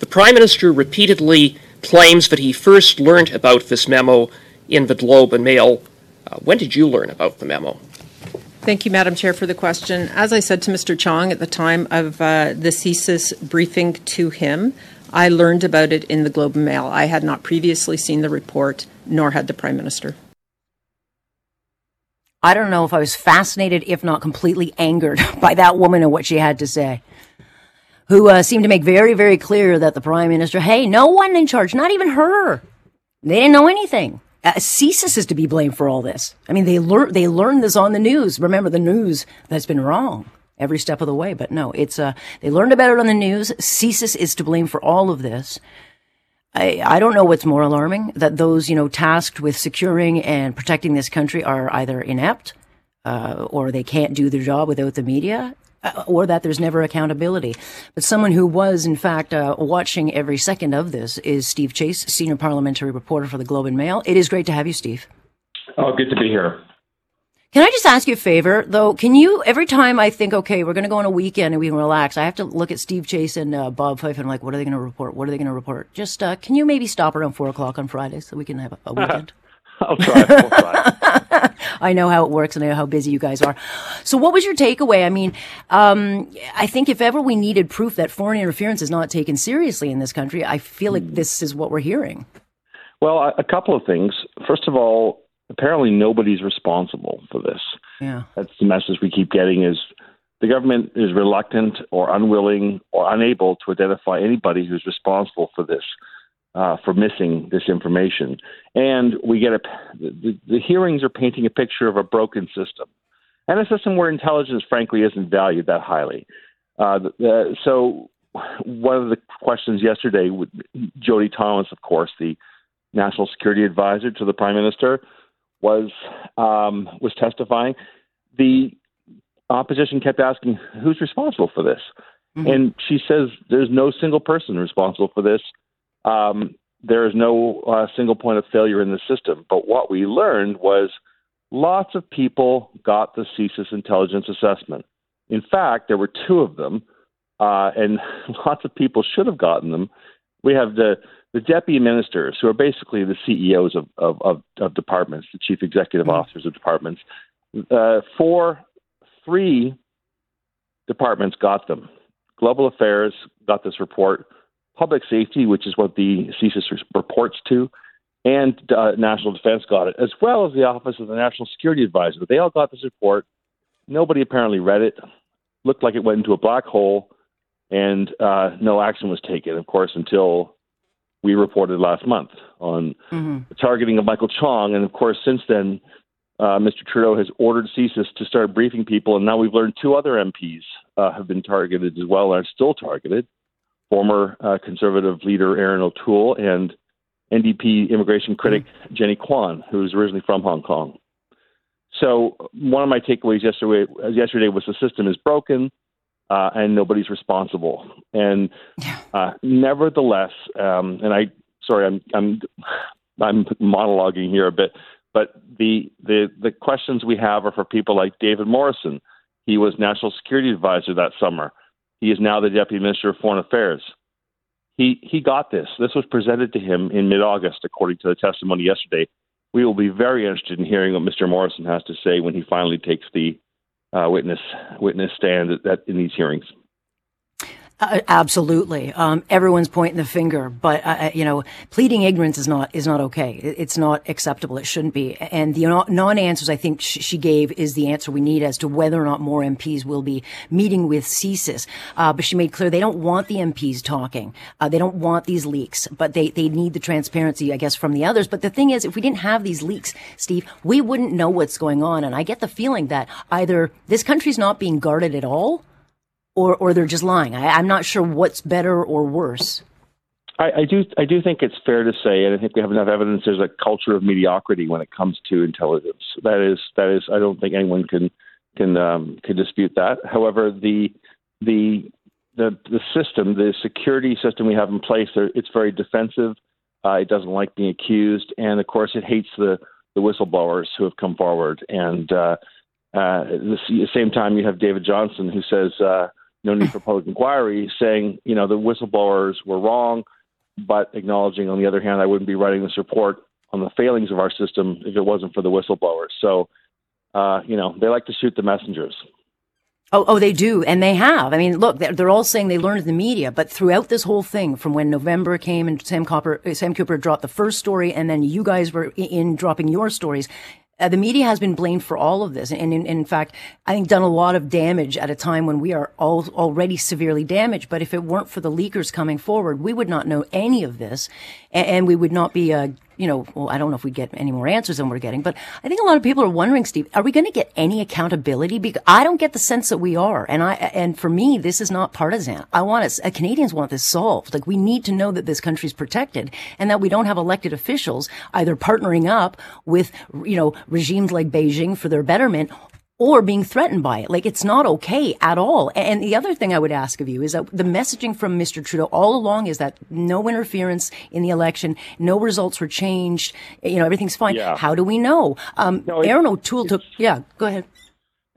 The Prime Minister repeatedly claims that he first learned about this memo in the Globe and Mail. Uh, when did you learn about the memo? Thank you, Madam Chair, for the question. As I said to Mr. Chong at the time of uh, the CSIS briefing to him, I learned about it in the Globe and Mail. I had not previously seen the report, nor had the Prime Minister. I don't know if I was fascinated, if not completely angered by that woman and what she had to say, who uh, seemed to make very, very clear that the Prime Minister, hey, no one in charge, not even her, they didn't know anything. Uh, CSIS is to be blamed for all this. I mean, they learned they learned this on the news. Remember, the news that's been wrong every step of the way. But no, it's uh, they learned about it on the news. CSIS is to blame for all of this. I, I don't know what's more alarming that those you know tasked with securing and protecting this country are either inept uh, or they can't do their job without the media or that there's never accountability. But someone who was, in fact, uh, watching every second of this is Steve Chase, senior parliamentary reporter for the Globe and Mail. It is great to have you, Steve. Oh, good to be here. Can I just ask you a favor, though? Can you, every time I think, okay, we're going to go on a weekend and we can relax, I have to look at Steve Chase and uh, Bob Fife and I'm like, what are they going to report? What are they going to report? Just, uh, can you maybe stop around four o'clock on Friday so we can have a, a weekend? I'll try. I'll try. I know how it works and I know how busy you guys are. So what was your takeaway? I mean, um, I think if ever we needed proof that foreign interference is not taken seriously in this country, I feel like this is what we're hearing. Well, a couple of things. First of all, apparently nobody's responsible for this. Yeah. That's the message we keep getting is the government is reluctant or unwilling or unable to identify anybody who's responsible for this, uh, for missing this information. And we get a, the, the hearings are painting a picture of a broken system and a system where intelligence, frankly, isn't valued that highly. Uh, the, so one of the questions yesterday, with Jody Thomas, of course, the national security advisor to the prime minister, was um, was testifying, the opposition kept asking, "Who's responsible for this?" Mm-hmm. And she says, "There's no single person responsible for this. Um, there is no uh, single point of failure in the system." But what we learned was lots of people got the CSIS intelligence assessment. In fact, there were two of them, uh, and lots of people should have gotten them. We have the the deputy ministers, who are basically the CEOs of, of, of, of departments, the chief executive mm-hmm. officers of departments, uh, four, three departments got them. Global Affairs got this report. Public Safety, which is what the CSIS reports to, and uh, National Defense got it, as well as the Office of the National Security Advisor. They all got this report. Nobody apparently read it. Looked like it went into a black hole, and uh, no action was taken, of course, until we reported last month on mm-hmm. the targeting of Michael Chong. And of course, since then, uh, Mr. Trudeau has ordered CSIS to start briefing people. And now we've learned two other MPs uh, have been targeted as well and are still targeted former uh, conservative leader Erin O'Toole and NDP immigration critic mm-hmm. Jenny Kwan, who's originally from Hong Kong. So one of my takeaways yesterday, yesterday was the system is broken uh, and nobody's responsible. And uh, nevertheless, um, and I sorry, I'm I'm I'm monologuing here a bit, but the the the questions we have are for people like David Morrison. He was national security advisor that summer. He is now the deputy minister of foreign affairs. He he got this. This was presented to him in mid-August, according to the testimony yesterday. We will be very interested in hearing what Mr. Morrison has to say when he finally takes the uh, witness witness stand at, at, in these hearings. Uh, absolutely. Um, everyone's pointing the finger, but uh, uh, you know, pleading ignorance is not is not okay. It's not acceptable. It shouldn't be. And the non-answers I think sh- she gave is the answer we need as to whether or not more MPs will be meeting with CSIS. Uh, but she made clear they don't want the MPs talking. Uh, they don't want these leaks, but they they need the transparency, I guess, from the others. But the thing is, if we didn't have these leaks, Steve, we wouldn't know what's going on. And I get the feeling that either this country's not being guarded at all or or they're just lying. I, am not sure what's better or worse. I, I, do I do think it's fair to say, and I think we have enough evidence. There's a culture of mediocrity when it comes to intelligence. That is that is I don't think anyone can can um, can dispute that. However, the the the the system, the security system we have in place, it's very defensive. Uh, it doesn't like being accused, and of course, it hates the the whistleblowers who have come forward. And uh, uh, at the same time, you have David Johnston who says uh, no need for public inquiry, saying, you know, the whistleblowers were wrong, but acknowledging, on the other hand, I wouldn't be writing this report on the failings of our system if it wasn't for the whistleblowers. So, uh, you know, they like to shoot the messengers. Oh, oh, they do, and they have. I mean, look, they're, they're, all saying they learned the media, but throughout this whole thing, from when November came and Sam Copper, Sam Cooper dropped the first story, and then you guys were in dropping your stories, uh, the media has been blamed for all of this, and in, in, fact, I think done a lot of damage at a time when we are all already severely damaged. But if it weren't for the leakers coming forward, we would not know any of this, and, and we would not be. Uh, you know, well, I don't know if we get any more answers than we're getting, but I think a lot of people are wondering, Steve, are we going to get any accountability? Because I don't get the sense that we are. And I, and for me, this is not partisan. I want us, uh, Canadians want this solved. Like we need to know that this country is protected and that we don't have elected officials either partnering up with, you know, regimes like Beijing for their betterment or being threatened by it. Like it's not okay at all. And the other thing I would ask of you is that the messaging from Mr. Trudeau all along is that no interference in the election, no results were changed, you know, everything's fine. Yeah. How do we know? Um, no, Erin O'Toole took, yeah, go ahead.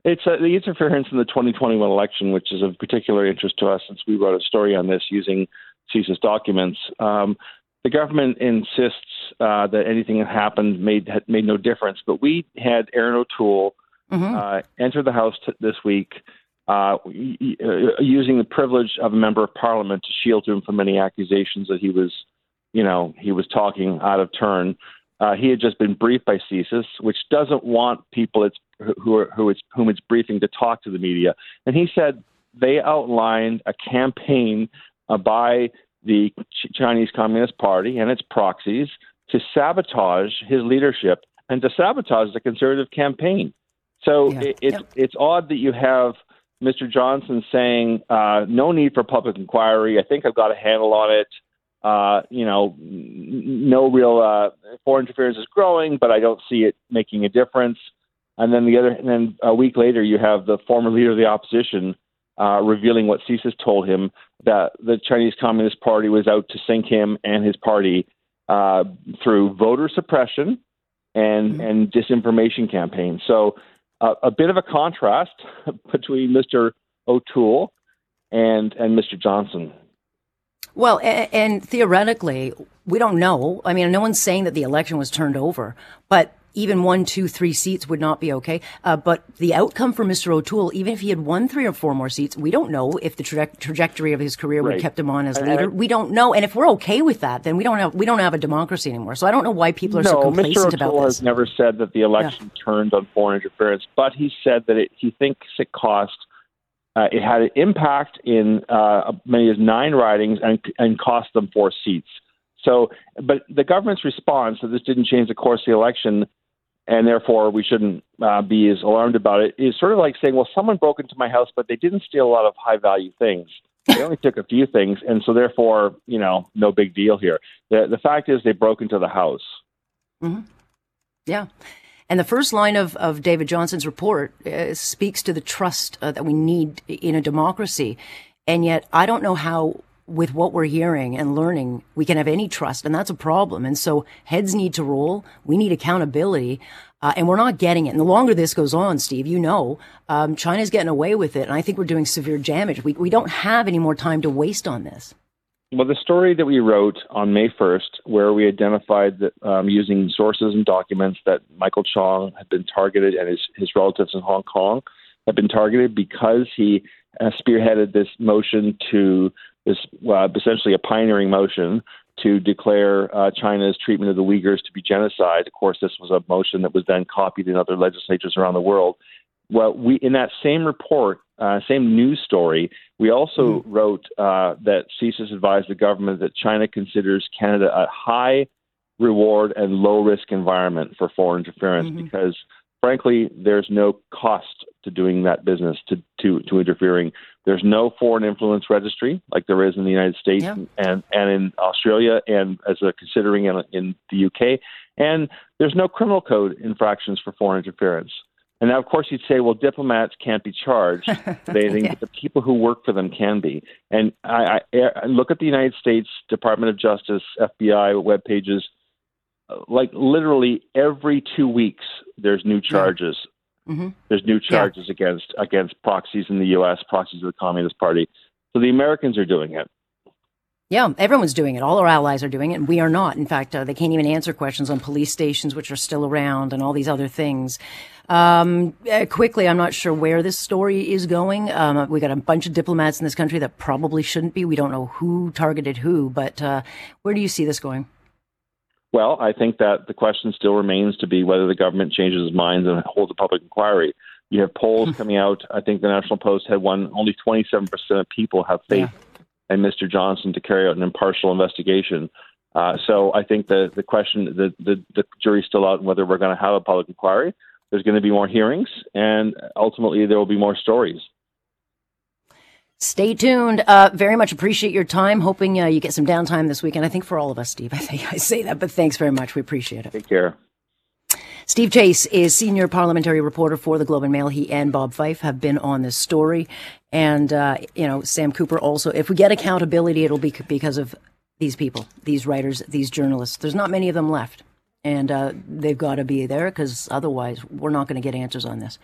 It's uh, the interference in the 2021 election, which is of particular interest to us since we wrote a story on this using CSIS documents. Um, the government insists uh, that anything that happened made made no difference, but we had Erin O'Toole mm-hmm. uh, entered the House t- this week uh, using the privilege of a member of Parliament to shield him from any accusations that he was, you know, he was talking out of turn. Uh, he had just been briefed by CSIS, which doesn't want people it's, who are, who it's, whom it's briefing to talk to the media. And he said they outlined a campaign uh, by the Ch- Chinese Communist Party and its proxies to sabotage his leadership and to sabotage the conservative campaign. So yeah. it, it's yep. it's odd that you have Mr. Johnston saying uh, no need for public inquiry. I think I've got a handle on it. Uh, you know, no real uh, foreign interference is growing, but I don't see it making a difference. And then the other, and then a week later, you have the former leader of the opposition uh, revealing what CSIS told him that the Chinese Communist Party was out to sink him and his party uh, through voter suppression and mm-hmm. and disinformation campaigns. So a bit of a contrast between Mr. O'Toole and and Mr. Johnston. Well, and, and, theoretically, we don't know. I mean, no one's saying that the election was turned over, but even one, two, three seats would not be okay. Uh, but the outcome for Mr. O'Toole, even if he had won three or four more seats, we don't know if the traje- trajectory of his career right. would have kept him on as leader. I, we don't know. And if we're okay with that, then we don't have we don't have a democracy anymore. So I don't know why people are no, so complacent Mr. O'Toole about this. has never said that the election yeah. turned on foreign interference, but he said that it, he thinks it cost. Uh, it had an impact in uh, many as nine ridings and, and cost them four seats. So, but the government's response that this didn't change the course of the election and therefore we shouldn't uh, be as alarmed about it. is sort of like saying, well, someone broke into my house, but they didn't steal a lot of high value things. They only took a few things, and so therefore, you know, no big deal here. The the fact is, they broke into the house. Mm-hmm. Yeah. And the first line of, of David Johnston's report uh, speaks to the trust uh, that we need in a democracy. And yet, I don't know how with what we're hearing and learning, we can have any trust, and that's a problem. And so heads need to roll. We need accountability, uh, and we're not getting it. And the longer this goes on, Steve, you know, um, China's getting away with it, and I think we're doing severe damage. We we don't have any more time to waste on this. Well, the story that we wrote on May 1st, where we identified that um, using sources and documents that Michael Chong had been targeted and his, his relatives in Hong Kong had been targeted because he uh, spearheaded this motion to is uh, essentially a pioneering motion to declare uh, China's treatment of the Uyghurs to be genocide. Of course, this was a motion that was then copied in other legislatures around the world. Well, we in that same report, uh, same news story, we also mm-hmm. wrote uh, that CSIS advised the government that China considers Canada a high reward and low risk environment for foreign interference mm-hmm. because frankly, there's no cost to doing that business, to, to, to interfering. There's no foreign influence registry like there is in the United States yeah. and, and in Australia and as a considering in, in the UK. And there's no criminal code infractions for foreign interference. And now, of course, you'd say, well, diplomats can't be charged for anything, yeah. but the people who work for them can be. And I, I, I look at the United States Department of Justice, FBI web pages like literally every two weeks there's new charges Mm-hmm. There's new charges against against proxies in the U.S., proxies of the Communist Party. So the Americans are doing it. Yeah, everyone's doing it. All our allies are doing it, and we are not. In fact, uh, they can't even answer questions on police stations, which are still around, and all these other things. Um, uh, quickly, I'm not sure where this story is going. Um, we got a bunch of diplomats in this country that probably shouldn't be. We don't know who targeted who, but uh, where do you see this going? Well, I think that the question still remains to be whether the government changes its minds and holds a public inquiry. You have polls coming out. I think the National Post had one. Only 27% of people have faith in Mr. Johnston to carry out an impartial investigation. Uh, so I think the the question, the, the the jury's still out on whether we're going to have a public inquiry. There's going to be more hearings, and ultimately there will be more stories. Stay tuned. Uh, very much appreciate your time. Hoping uh, you get some downtime this weekend. I think for all of us, Steve. I think I say that, but thanks very much. We appreciate it. Take care. Steve Chase is senior parliamentary reporter for the Globe and Mail. He and Bob Fife have been on this story, and uh, you know Sam Cooper also. If we get accountability, it'll be because of these people, these writers, these journalists. There's not many of them left, and uh, they've got to be there because otherwise we're not going to get answers on this.